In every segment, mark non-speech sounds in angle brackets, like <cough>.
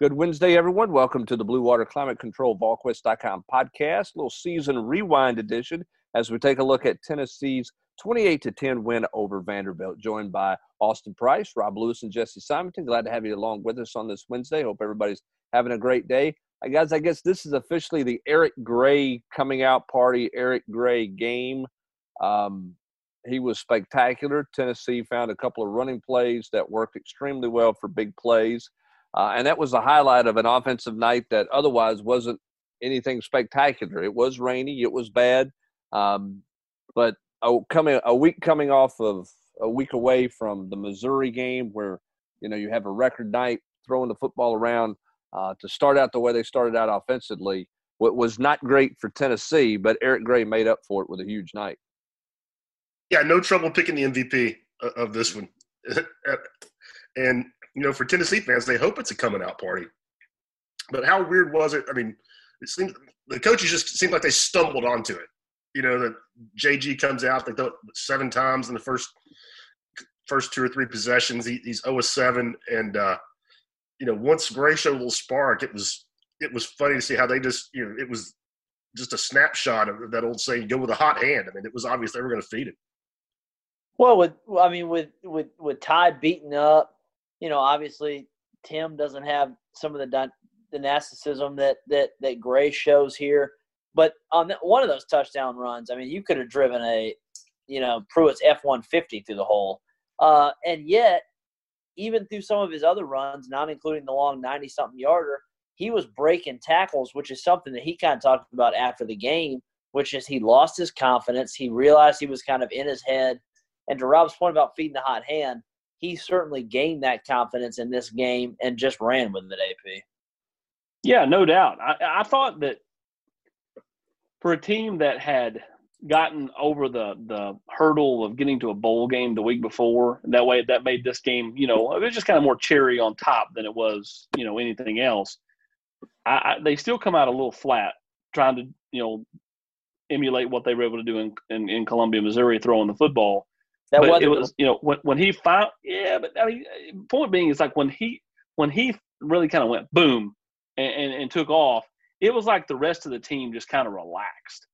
Good Wednesday, everyone. Welcome to the Blue Water Climate Control VolQuest.com podcast, little season rewind edition as we take a look at Tennessee's 28 to 10 win over Vanderbilt. Joined by Austin Price, Rob Lewis, and Jesse Simonton. Glad to have you along with us on this Wednesday. Hope everybody's having a great day. Uh, guys, I guess this is officially the Eric Gray coming out party, Eric Gray game. Um, he was spectacular. Tennessee found a couple of running plays that worked extremely well for big plays. Uh, and that was the highlight of an offensive night that otherwise wasn't anything spectacular. It was rainy, it was bad, um, but a, coming a week coming off of a week away from the Missouri game, where you know you have a record night throwing the football around uh, to start out the way they started out offensively, what was not great for Tennessee, but Eric Gray made up for it with a huge night. Yeah, no trouble picking the MVP of this one, <laughs> and you know, for Tennessee fans, they hope it's a coming out party. But how weird was it? I mean, it seemed the coaches just seemed like they stumbled onto it. You know, that JG comes out, they throw seven times in the first first two or three possessions. He, he's 0 7, and uh, you know, once Gray showed a little spark, it was it was funny to see how they just you know it was just a snapshot of that old saying, "Go with a hot hand." I mean, it was obvious they were going to feed it. Well, with I mean, with with with Ty beaten up, you know, obviously Tim doesn't have some of the narcissism that that that Gray shows here. But on the, one of those touchdown runs, I mean, you could have driven a, you know, Pruitt's F one fifty through the hole, uh, and yet, even through some of his other runs, not including the long ninety something yarder, he was breaking tackles, which is something that he kind of talked about after the game, which is he lost his confidence. He realized he was kind of in his head. And to Rob's point about feeding the hot hand, he certainly gained that confidence in this game and just ran with it, AP. Yeah, no doubt. I, I thought that for a team that had gotten over the the hurdle of getting to a bowl game the week before, that way that made this game, you know, it was just kind of more cherry on top than it was, you know, anything else. I, I, they still come out a little flat trying to, you know, emulate what they were able to do in, in, in Columbia, Missouri, throwing the football. That but it was, you know, when when he found, yeah, but I mean, point being is like when he when he really kind of went boom and, and, and took off, it was like the rest of the team just kind of relaxed,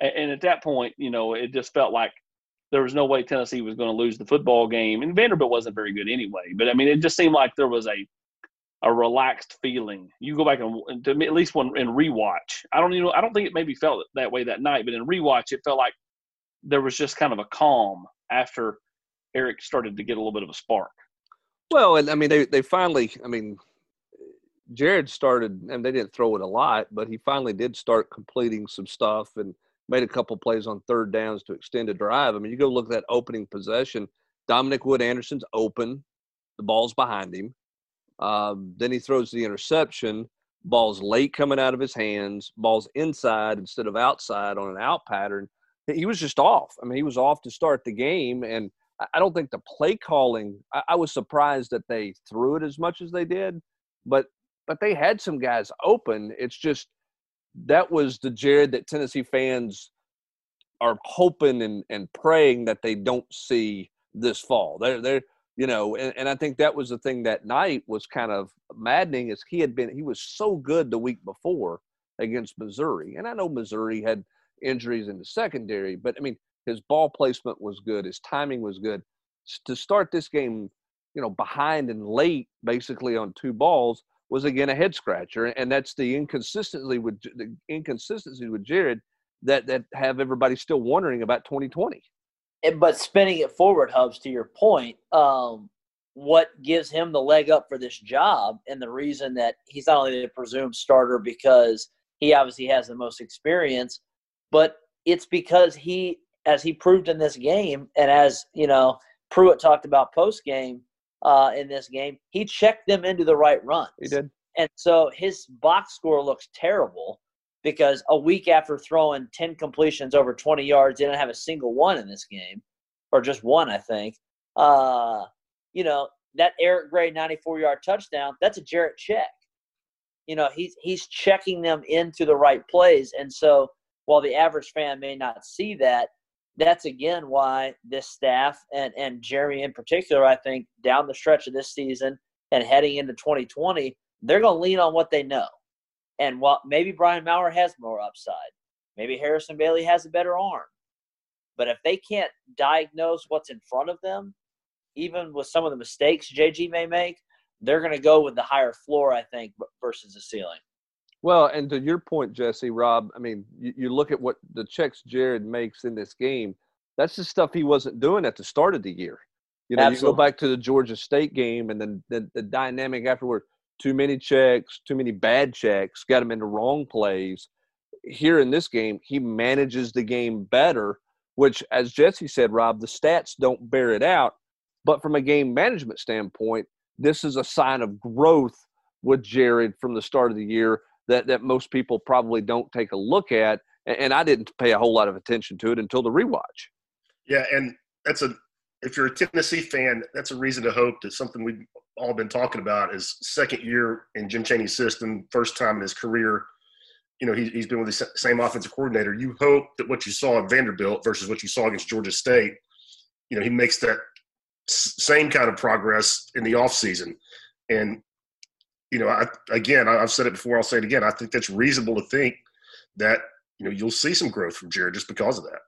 and, and at that point, you know, it just felt like there was no way Tennessee was going to lose the football game, and Vanderbilt wasn't very good anyway. But I mean, it just seemed like there was a a relaxed feeling. You go back and to me, at least one in rewatch. I don't even know. I don't think it maybe felt that way that night, but in rewatch, it felt like there was just kind of a calm after Eric started to get a little bit of a spark. Well, and I mean, they they finally, I mean, Jarrett started, and they didn't throw it a lot, but he finally did start completing some stuff and made a couple plays on third downs to extend a drive. I mean, you go look at that opening possession. Dominick Wood-Anderson's open, the ball's behind him. Um, then he throws the interception. Ball's late coming out of his hands. Ball's inside instead of outside on an out pattern he was just off. I mean, he was off to start the game, and I don't think the play calling. I, I was surprised that they threw it as much as they did, but but they had some guys open. It's just that was the Jarrett that Tennessee fans are hoping and, and praying that they don't see this fall. They're they're you know, and, and I think that was the thing that night was kind of maddening is he had been he was so good the week before against Missouri. And I know Missouri had injuries in the secondary. But I mean, his ball placement was good. His timing was good. To start this game, you know, behind and late, basically on two balls, was again a head scratcher, and that's the inconsistency with the inconsistency with Jarrett that that have everybody still wondering about 2020. But spinning it forward, Hubbs, to your point, um, what gives him the leg up for this job, and the reason that he's not only the presumed starter because he obviously has the most experience, but it's because he, as he proved in this game, and as you know, Pruitt talked about post game uh, in this game, he checked them into the right runs. He did, and so his box score looks terrible because a week after throwing ten completions over twenty yards, didn't have a single one in this game, or just one, I think. Uh, you know that Eric Gray ninety-four yard touchdown. That's a Jarrett check. You know he's he's checking them into the right plays, and so while the average fan may not see that, that's again why this staff and, and Jeremy in particular, I think, down the stretch of this season and heading into 2020 they're going to lean on what they know. And while maybe Brian Maurer has more upside, maybe Harrison Bailey has a better arm. But if they can't diagnose what's in front of them, even with some of the mistakes JG may make, they're going to go with the higher floor, I think, versus the ceiling. Well, and to your point, Jesse, Rob, I mean, you, you look at what the checks Jarrett makes in this game. That's the stuff he wasn't doing at the start of the year. You know, Absolutely. you go back to the Georgia State game, and then the, the dynamic afterward. Too many checks, too many bad checks, got him into wrong plays. Here in this game, he manages the game better, which, as Jesse said, Rob, the stats don't bear it out. But from a game management standpoint, this is a sign of growth with Jarrett from the start of the year that, that most people probably don't take a look at. And I didn't pay a whole lot of attention to it until the rewatch. Yeah, and that's a if you're a Tennessee fan, that's a reason to hope that something we've all been talking about is second year in Jim Chaney's system, first time in his career. You know, he, he's been with the same offensive coordinator. You hope that what you saw at Vanderbilt versus what you saw against Georgia State, you know, he makes that same kind of progress in the offseason. And, you know, I, again, I've said it before, I'll say it again. I think that's reasonable to think that, you know, you'll see some growth from Jarrett just because of that.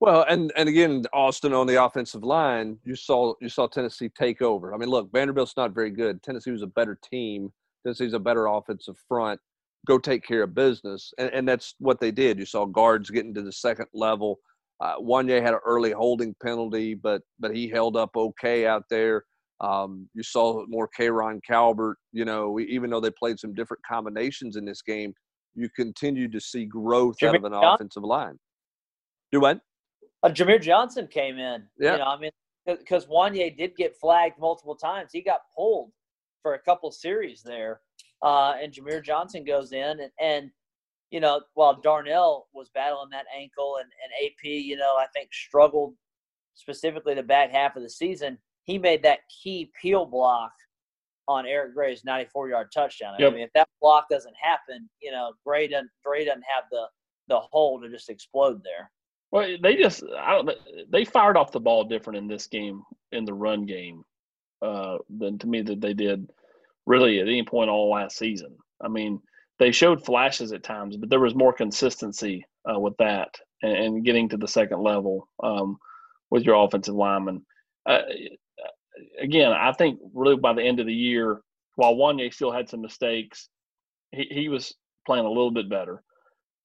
Well, and and again, Austin on the offensive line, you saw you saw Tennessee take over. I mean, look, Vanderbilt's not very good. Tennessee was a better team. Tennessee's a better offensive front. Go take care of business, and, and that's what they did. You saw guards getting to the second level. Uh, Wanya had an early holding penalty, but but he held up okay out there. Um, you saw more K'Rojhn Calbert. You know, even though they played some different combinations in this game, you continued to see growth Jahmir out of an Johnson. offensive line. Do what? Uh, Jahmir Johnson came in. Yeah. You know, I mean, because Wanya did get flagged multiple times. He got pulled for a couple series there, uh, and Jahmir Johnson goes in and, and you know, while Darnell was battling that ankle and, and AP, you know, I think struggled specifically the back half of the season, he made that key peel block on Eric Gray's 94 yard touchdown. Yep. I mean, if that block doesn't happen, you know, Gray doesn't, Gray doesn't have the, the hole to just explode there. Well, they just I don't they fired off the ball different in this game in the run game uh, than to me that they did really at any point all last season. I mean, they showed flashes at times, but there was more consistency uh, with that and, and, getting to the second level um, with your offensive lineman. Uh, again, I think really by the end of the year, while Wanya still had some mistakes, he, he was playing a little bit better.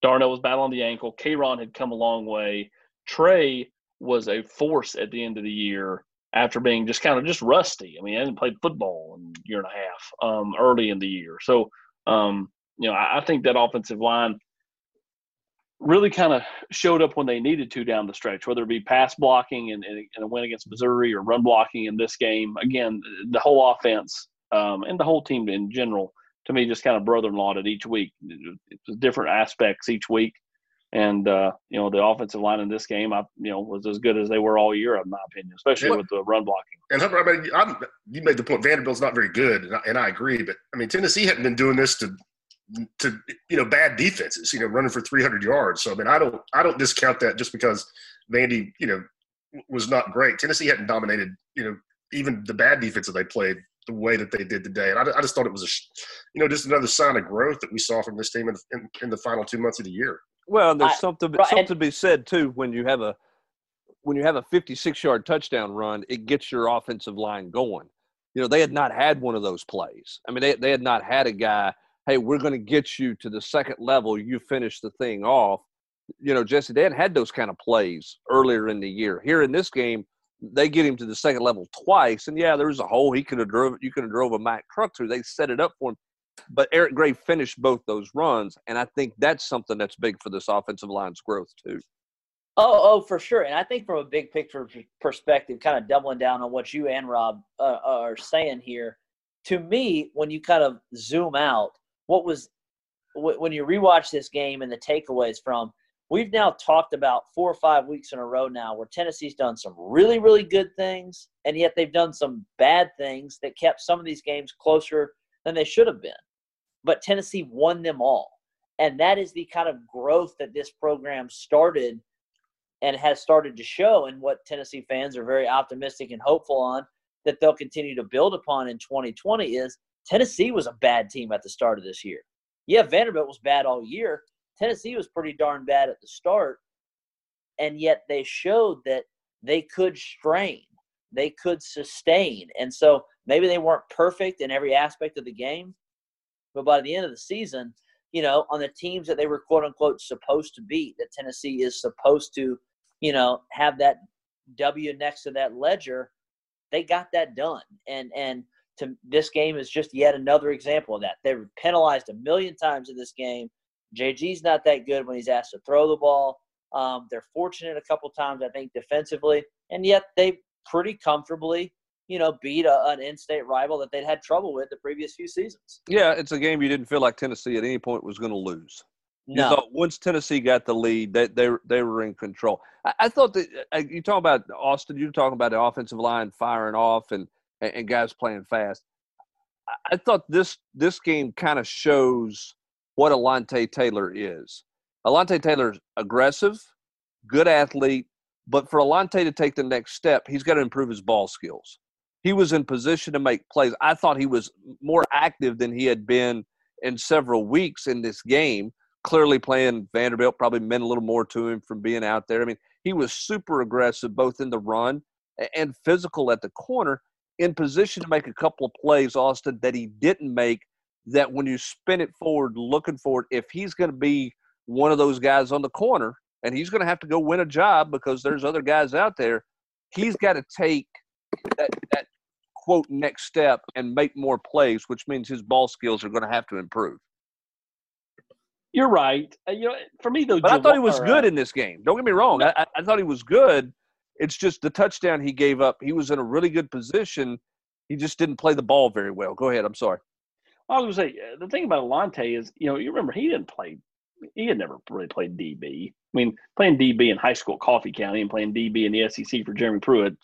Darnell was battling the ankle. K'Rojhn had come a long way. Trey was a force at the end of the year after being just kind of just rusty. I mean, he hadn't played football in a year and a half um, early in the year. So, um, you know, I, I, think that offensive line really kind of showed up when they needed to down the stretch, whether it be pass blocking and, and, and a win against Missouri or run blocking in this game. Again, the whole offense um, and the whole team in general, to me, just kind of brother-in-law it each week. It was different aspects each week. And uh, you know the offensive line in this game, I you know was as good as they were all year, in my opinion, especially yeah. with the run blocking. And I mean, I'm, you made the point Vanderbilt's not very good, and I, and I agree. But I mean, Tennessee hadn't been doing this to to you know bad defenses, you know, running for 300 yards. So I mean, I don't I don't discount that just because Vandy, you know, was not great. Tennessee hadn't dominated, you know, even the bad defense that they played the way that they did today. And I, I just thought it was a, you know, just another sign of growth that we saw from this team in, in, in the final two months of the year. Well, there's I, something right, something to be said too when you have a when you have a 56 yard touchdown run, it gets your offensive line going. You know, they had not had one of those plays. I mean, they they had not had a guy hey, we're going to get you to the second level. You finish the thing off. You know, Jesse, they hadn't had those kind of plays earlier in the year. Here in this game, they get him to the second level twice, and yeah, there was a hole he could have drove. You could have drove a Mack truck through. They set it up for him, but Eric Gray finished both those runs, and I think that's something that's big for this offensive line's growth too. Oh, oh, for sure. And I think from a big picture perspective, kind of doubling down on what you and Rob uh, are saying here, to me, when you kind of zoom out, what was when you rewatch this game and the takeaways from we've now talked about four or five weeks in a row now where Tennessee's done some really, really good things, and yet they've done some bad things that kept some of these games closer than they should have been. But Tennessee won them all. And that is the kind of growth that this program started and has started to show, and what Tennessee fans are very optimistic and hopeful on that they'll continue to build upon in 2020 is Tennessee was a bad team at the start of this year. Yeah, Vanderbilt was bad all year. Tennessee was pretty darn bad at the start, and yet they showed that they could strain, they could sustain. And so maybe they weren't perfect in every aspect of the game, but by the end of the season, you know, on the teams that they were quote unquote supposed to beat, that Tennessee is supposed to, you know, have that W next to that ledger, they got that done. And and to this game is just yet another example of that. They were penalized a million times in this game. JG's not that good when he's asked to throw the ball. Um, they're fortunate a couple times, I think, defensively, and yet they pretty comfortably, you know, beat a, an in-state rival that they'd had trouble with the previous few seasons. Yeah, it's a game you didn't feel like Tennessee at any point was going to lose. No. You thought once Tennessee got the lead, they they, they were in control. I, I thought that uh, you talk about Austin. You're talking about the offensive line firing off and and guys playing fast. I thought this this game kind of shows what Alontae Taylor is. Alontae Taylor's aggressive, good athlete, but for Alontae to take the next step, he's got to improve his ball skills. He was in position to make plays. I thought he was more active than he had been in several weeks in this game. Clearly, playing Vanderbilt probably meant a little more to him from being out there. I mean, he was super aggressive both in the run and physical at the corner, in position to make a couple of plays, Austin, that he didn't make. That when you spin it forward, looking forward, if he's going to be one of those guys on the corner, and he's going to have to go win a job because there's other guys out there. He's got to take that, that quote next step and make more plays, which means his ball skills are going to have to improve. You're right. Uh, you know, for me though, but I thought he was good in this game. Don't get me wrong. I, I thought he was good. It's just the touchdown he gave up. He was in a really good position. He just didn't play the ball very well. Go ahead. I'm sorry. I was going to say uh, the thing about Alontae is, you know, you remember he didn't play. He had never really played DB. I mean, playing DB in high school, Coffee County, and playing DB in the SEC for Jeremy Pruitt,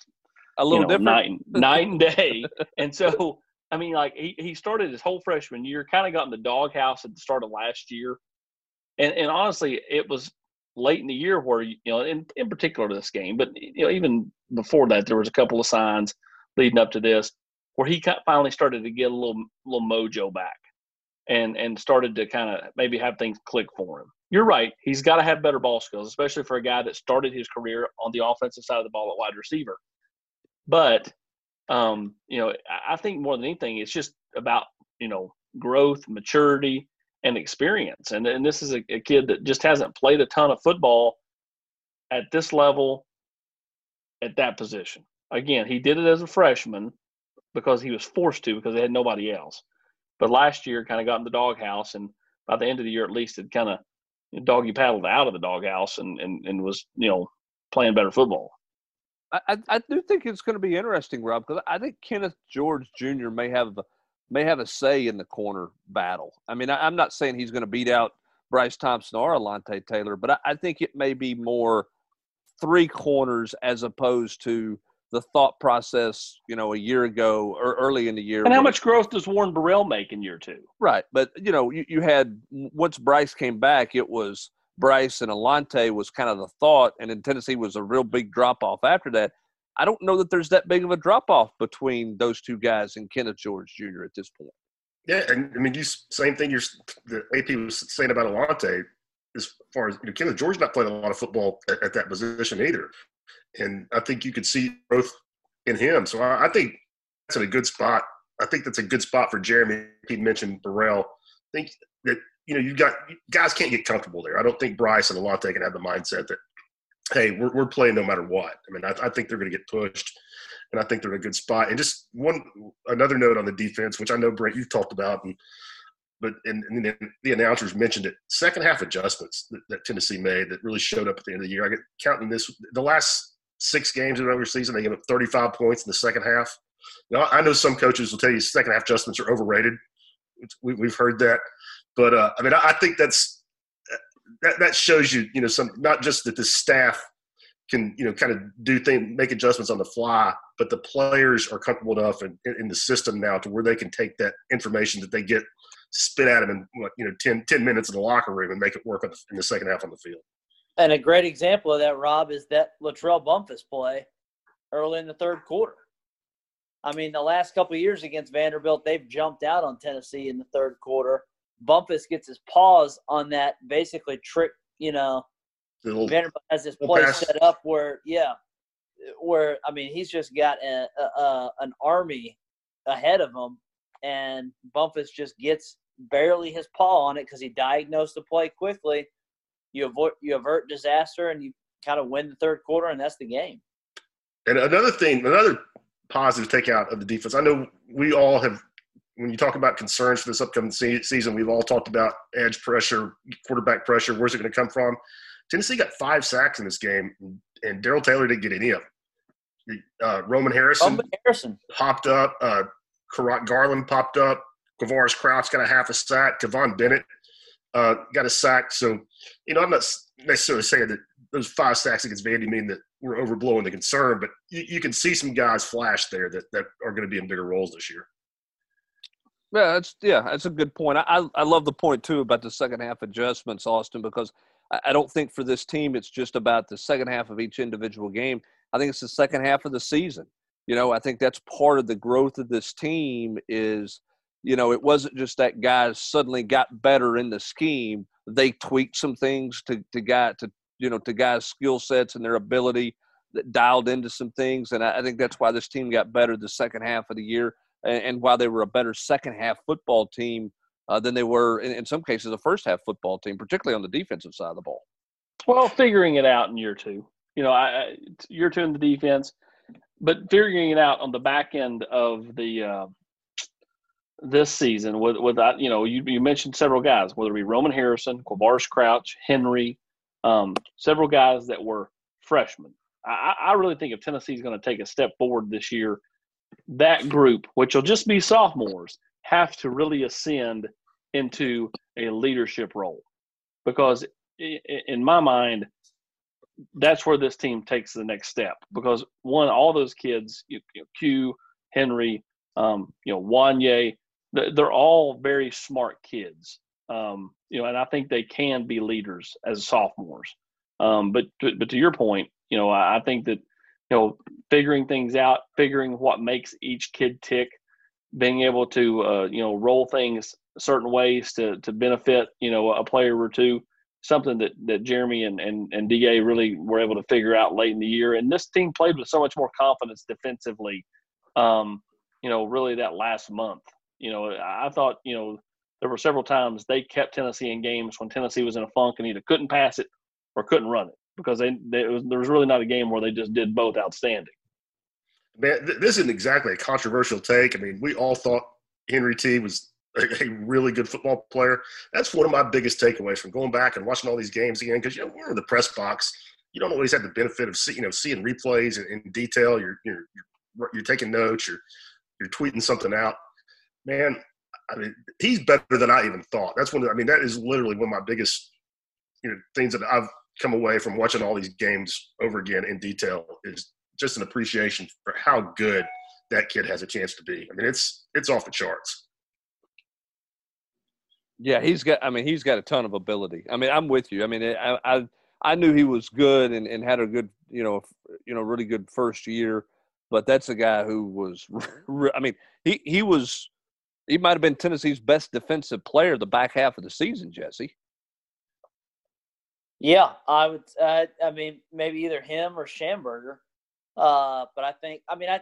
a little you know, different, night, night and day. <laughs> and so, I mean, like he, he started his whole freshman year, kind of got in the doghouse at the start of last year, and and honestly, it was late in the year where you know, in in particular this game, but you know, even before that, there was a couple of signs leading up to this where he finally started to get a little little mojo back, and and started to kind of maybe have things click for him you're right. He's got to have better ball skills, especially for a guy that started his career on the offensive side of the ball at wide receiver. But, um, you know, I think more than anything, it's just about, you know, growth, maturity, and experience. And, and this is a, a kid that just hasn't played a ton of football at this level at that position. Again, he did it as a freshman because he was forced to because they had nobody else. But last year, kind of got in the doghouse, and by the end of the year, at least, had kind of doggy paddled out of the doghouse and, and, and was, you know, playing better football. I, I do think it's going to be interesting, Rob, because I think Kenneth George Jr. may have may have a say in the corner battle. I mean, I, am not saying he's going to beat out Bryce Thompson or Alontae Taylor, but I, I think it may be more three corners as opposed to the thought process, you know, a year ago or early in the year. And how much growth does Warren Burrell make in year two? Right. But, you know, you, you had, once Bryce came back, it was Bryce and Alontae was kind of the thought, and in Tennessee was a real big drop off after that. I don't know that there's that big of a drop off between those two guys and Kenneth George Jr. at this point. Yeah, and I mean, you same thing. You're the AP was saying about Alontae as far as you know, Kenneth George not playing a lot of football at, at that position either and I think you could see growth in him. So I, I think that's in a good spot. I think that's a good spot for Jeremy. He mentioned Burrell. I think that you know you got guys can't get comfortable there. I don't think Bryce and Alontae can have the mindset that hey we're we're playing no matter what. I mean I, I think they're going to get pushed, and I think they're in a good spot. And just one another note on the defense, which I know Brent you've talked about, and but and, and the announcers mentioned it. Second half adjustments that, that, Tennessee made that really showed up at the end of the year. I get counting this the last six games in the regular season, they gave up 35 points in the second half. Now, I know some coaches will tell you second half adjustments are overrated. We, have heard that, but uh, I mean, I, think that's that, that shows you, you know, some not just that the staff can, you know, kind of do things, make adjustments on the fly, but the players are comfortable enough in, in the system now to where they can take that information that they get, spit at them in, you know, 10, 10 minutes in the locker room and make it work in the second half on the field. And a great example of that, Rob, is that LaTrell Bumphus play early in the third quarter. I mean, the last couple years against Vanderbilt, they've jumped out on Tennessee in the third quarter. Bumphus gets his paws on that basically trick, you know. Little, Vanderbilt has this play set up where, yeah, where I mean, he's just got a, a, a, an army ahead of him, and Bumphus just gets barely his paw on it because he diagnosed the play quickly. You avoid you avert disaster, and you kind of win the third quarter, and that's the game. And another thing, another positive takeout of the defense. I know we all have, when you talk about concerns for this upcoming season, we've all talked about edge pressure, quarterback pressure. Where's it going to come from? Tennessee got five sacks in this game, and Darrell Taylor didn't get any of them. Uh, Roman Harrison, Roman Harrison popped up. Uh, Garland popped up. Quavaris Crouch got a half a sack. Kivon Bennett uh, got a sack. So, you know, I'm not necessarily saying that those five sacks against Vandy mean that we're overblowing the concern, but you, you can see some guys flash there that, that are going to be in bigger roles this year. Yeah, that's yeah, that's a good point. I I love the point too about the second half adjustments, Austin, because I don't think for this team it's just about the second half of each individual game. I think it's the second half of the season. You know, I think that's part of the growth of this team is, you know, it wasn't just that guys suddenly got better in the scheme. They tweaked some things to to guy to you know to guys' skill sets and their ability that dialed into some things, and I, I, think that's why this team got better the second half of the year, and, and they were a better second half football team uh, than they were in, in some cases a first half football team, particularly on the defensive side of the ball. Well, figuring it out in year two, you know, I, year two in the defense, but figuring it out on the back end of the. Uh, this season with with that you know you, you mentioned several guys whether it be Roman Harrison, Quavaris Crouch, Henry, um, several guys that were freshmen. I, I really think if Tennessee is going to take a step forward this year, that group, which will just be sophomores, have to really ascend into a leadership role. Because in my mind, that's where this team takes the next step. Because one, all those kids, you know, Q, Henry, um, you know, Wanya, they're all very smart kids. Um, you know, and I think they can be leaders as sophomores. Um, but to, but to your point, you know, I, I think that you know figuring things out, figuring what makes each kid tick, being able to uh, you know roll things certain ways to to benefit you know a player or two, something that that Jeremy and and and Da really were able to figure out late in the year. And this team played with so much more confidence defensively. Um, you know, really that last month. You know, I thought you know there were several times they kept Tennessee in games when Tennessee was in a funk and either couldn't pass it or couldn't run it because they, they was, there was really not a game where they just did both outstanding. Man, th- this isn't exactly a controversial take. I mean, we all thought Henry T was a, a, really good football player. That's one of my biggest takeaways from going back and watching all these games again. Because you know we're in the press box. You don't always have the benefit of see, you know seeing replays in, in detail. You're, you're you're you're taking notes. You're you're tweeting something out. Man, I mean, he's better than I even thought. That's one. Of, I mean, that is literally one of my biggest, you know, things that I've come away from watching all these games over again in detail is just an appreciation for how good that kid has a chance to be. I mean, it's it's off the charts. Yeah, he's got. I mean, he's got a ton of ability. I mean, I'm with you. I mean, I I, I knew he was good and, and had a good, you know, you know, really good first year. But that's a guy who was. <laughs> I mean, he he was he might have been Tennessee's best defensive player the back half of the season, Jesse. Yeah, I would. Uh, I mean, maybe either him or Schamberger. Uh, but I think, I mean, I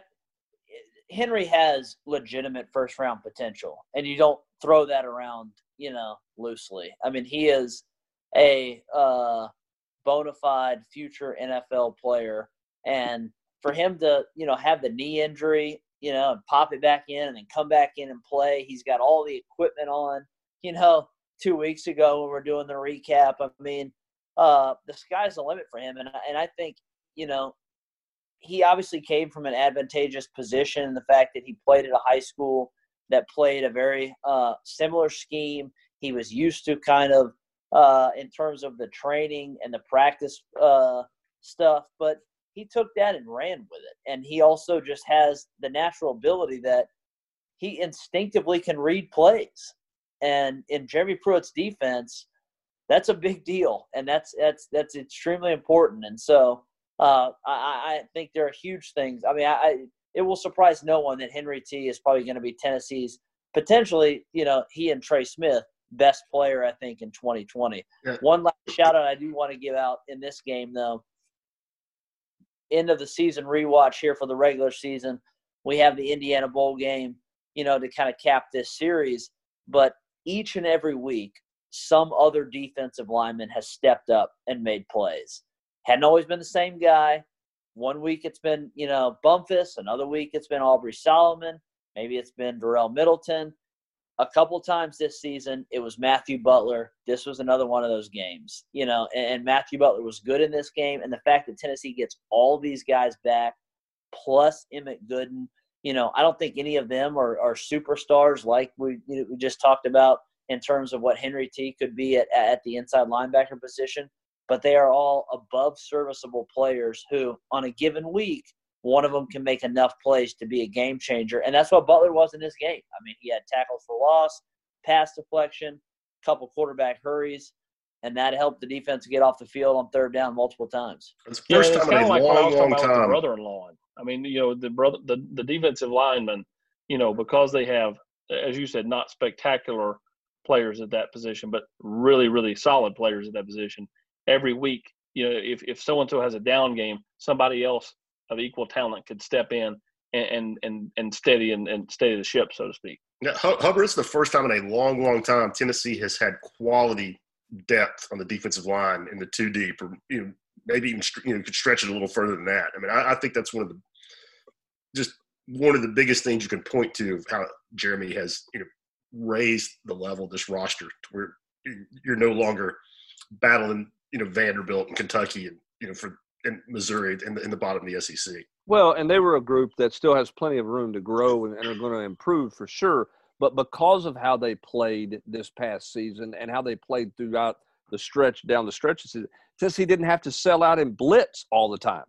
Henry has legitimate first round potential, and you don't throw that around, you know, loosely. I mean, he is a uh, bona fide future NFL player, and for him to, you know, have the knee injury you know, and pop it back in and then come back in and play. He's got all the equipment on. You know, two weeks ago when we're doing the recap, I mean, uh, the sky's the limit for him. And, and I think, you know, he obviously came from an advantageous position. The fact that he played at a high school that played a very uh, similar scheme. He was used to kind of uh, in terms of the training and the practice uh, stuff. But he took that and ran with it. And he also just has the natural ability that he instinctively can read plays. And in Jeremy Pruitt's defense, that's a big deal, and that's that's that's extremely important. And so uh, I, I think there are huge things. I mean, I, it will surprise no one that Henry T is probably going to be Tennessee's potentially, you know, he and Trey Smith best player I think in 2020. Yeah. One last shout out I do want to give out in this game though. End of the season rewatch here for the regular season. We have the Indiana Bowl game, you know, to kind of cap this series, but each and every week some other defensive lineman has stepped up and made plays. Hadn't always been the same guy. One week it's been, you know, Bumphus. Another week it's been Aubrey Solomon. Maybe it's been Darel Middleton. A couple times this season, it was Matthew Butler. This was another one of those games, you know, and, and Matthew Butler was good in this game. And the fact that Tennessee gets all these guys back, plus Emmit Gooden, you know, I don't think any of them are, are superstars like we, you know, we just talked about in terms of what Henry T could be at, at the inside linebacker position but they are all above serviceable players who, on a given week, one of them can make enough plays to be a game changer. And that's what Butler was in this game. I mean, he had tackles for loss, pass deflection, a couple quarterback hurries, and that helped the defense get off the field on third down multiple times. It's the first yeah, time in a like long, long time. Brother-in-law. I mean, you know, the brother, the, the defensive linemen, you know, because they have, as you said, not spectacular players at that position, but really, really solid players at that position every week, you know, if, if so and so has a down game, somebody else of equal talent could step in and and and steady and, and steady the ship, so to speak. Yeah, Hubbard, it's the first time in a long, long time Tennessee has had quality depth on the defensive line in the two deep, or you know, maybe even you know could stretch it a little further than that. I mean, I, I think that's one of the just one of the biggest things you can point to of how Jeremy has you know raised the level of this roster to where you're no longer battling you know Vanderbilt and Kentucky and you know for in Missouri in the, in the bottom of the SEC. Well, and they were a group that still has plenty of room to grow and, and are going to improve for sure. But because of how they played this past season and how they played throughout the stretch down the stretches, Tennessee didn't have to sell out and blitz all the time.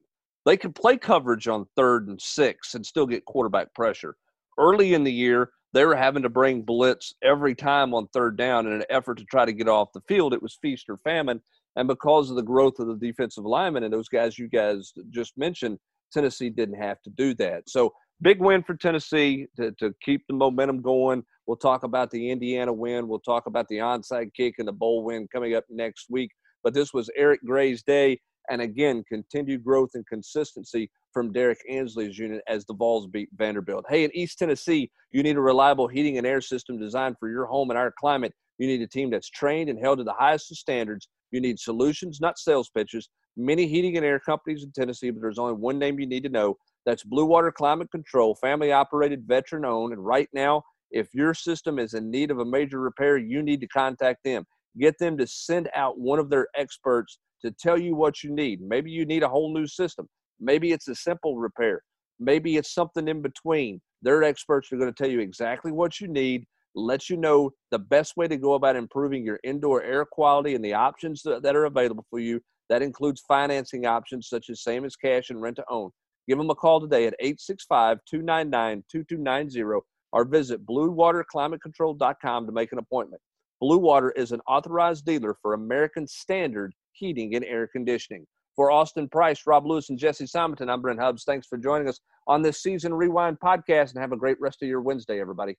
They could play coverage on third and six and still get quarterback pressure. Early in the year, they were having to bring blitz every time on third down in an effort to try to get off the field. It was feast or famine. And because of the growth of the defensive linemen and those guys you guys just mentioned, Tennessee didn't have to do that. So big win for Tennessee to, to keep the momentum going. We'll talk about the Indiana win. We'll talk about the onside kick and the bowl win coming up next week. But this was Eric Gray's day. And again, continued growth and consistency from Derrick Ansley's unit as the Vols beat Vanderbilt. Hey, in East Tennessee, you need a reliable heating and air system designed for your home and our climate. You need a team that's trained and held to the highest of standards you need solutions, not sales pitches. Many heating and air companies in Tennessee, but there's only one name you need to know. That's Blue Water Climate Control, family operated, veteran owned. And right now, if your system is in need of a major repair, you need to contact them. Get them to send out one of their experts to tell you what you need. Maybe you need a whole new system. Maybe it's a simple repair. Maybe it's something in between. Their experts are going to tell you exactly what you need let you know the best way to go about improving your indoor air quality and the options that are available for you. That includes financing options such as same as cash and rent to own. Give them a call today at 865 299 2290 or visit bluewaterclimatecontrol.com to make an appointment. Blue Water is an authorized dealer for American Standard Heating and Air Conditioning. For Austin Price, Rob Lewis, and Jesse Simonton, I'm Brent Hubbs. Thanks for joining us on this Season Rewind podcast and have a great rest of your Wednesday, everybody.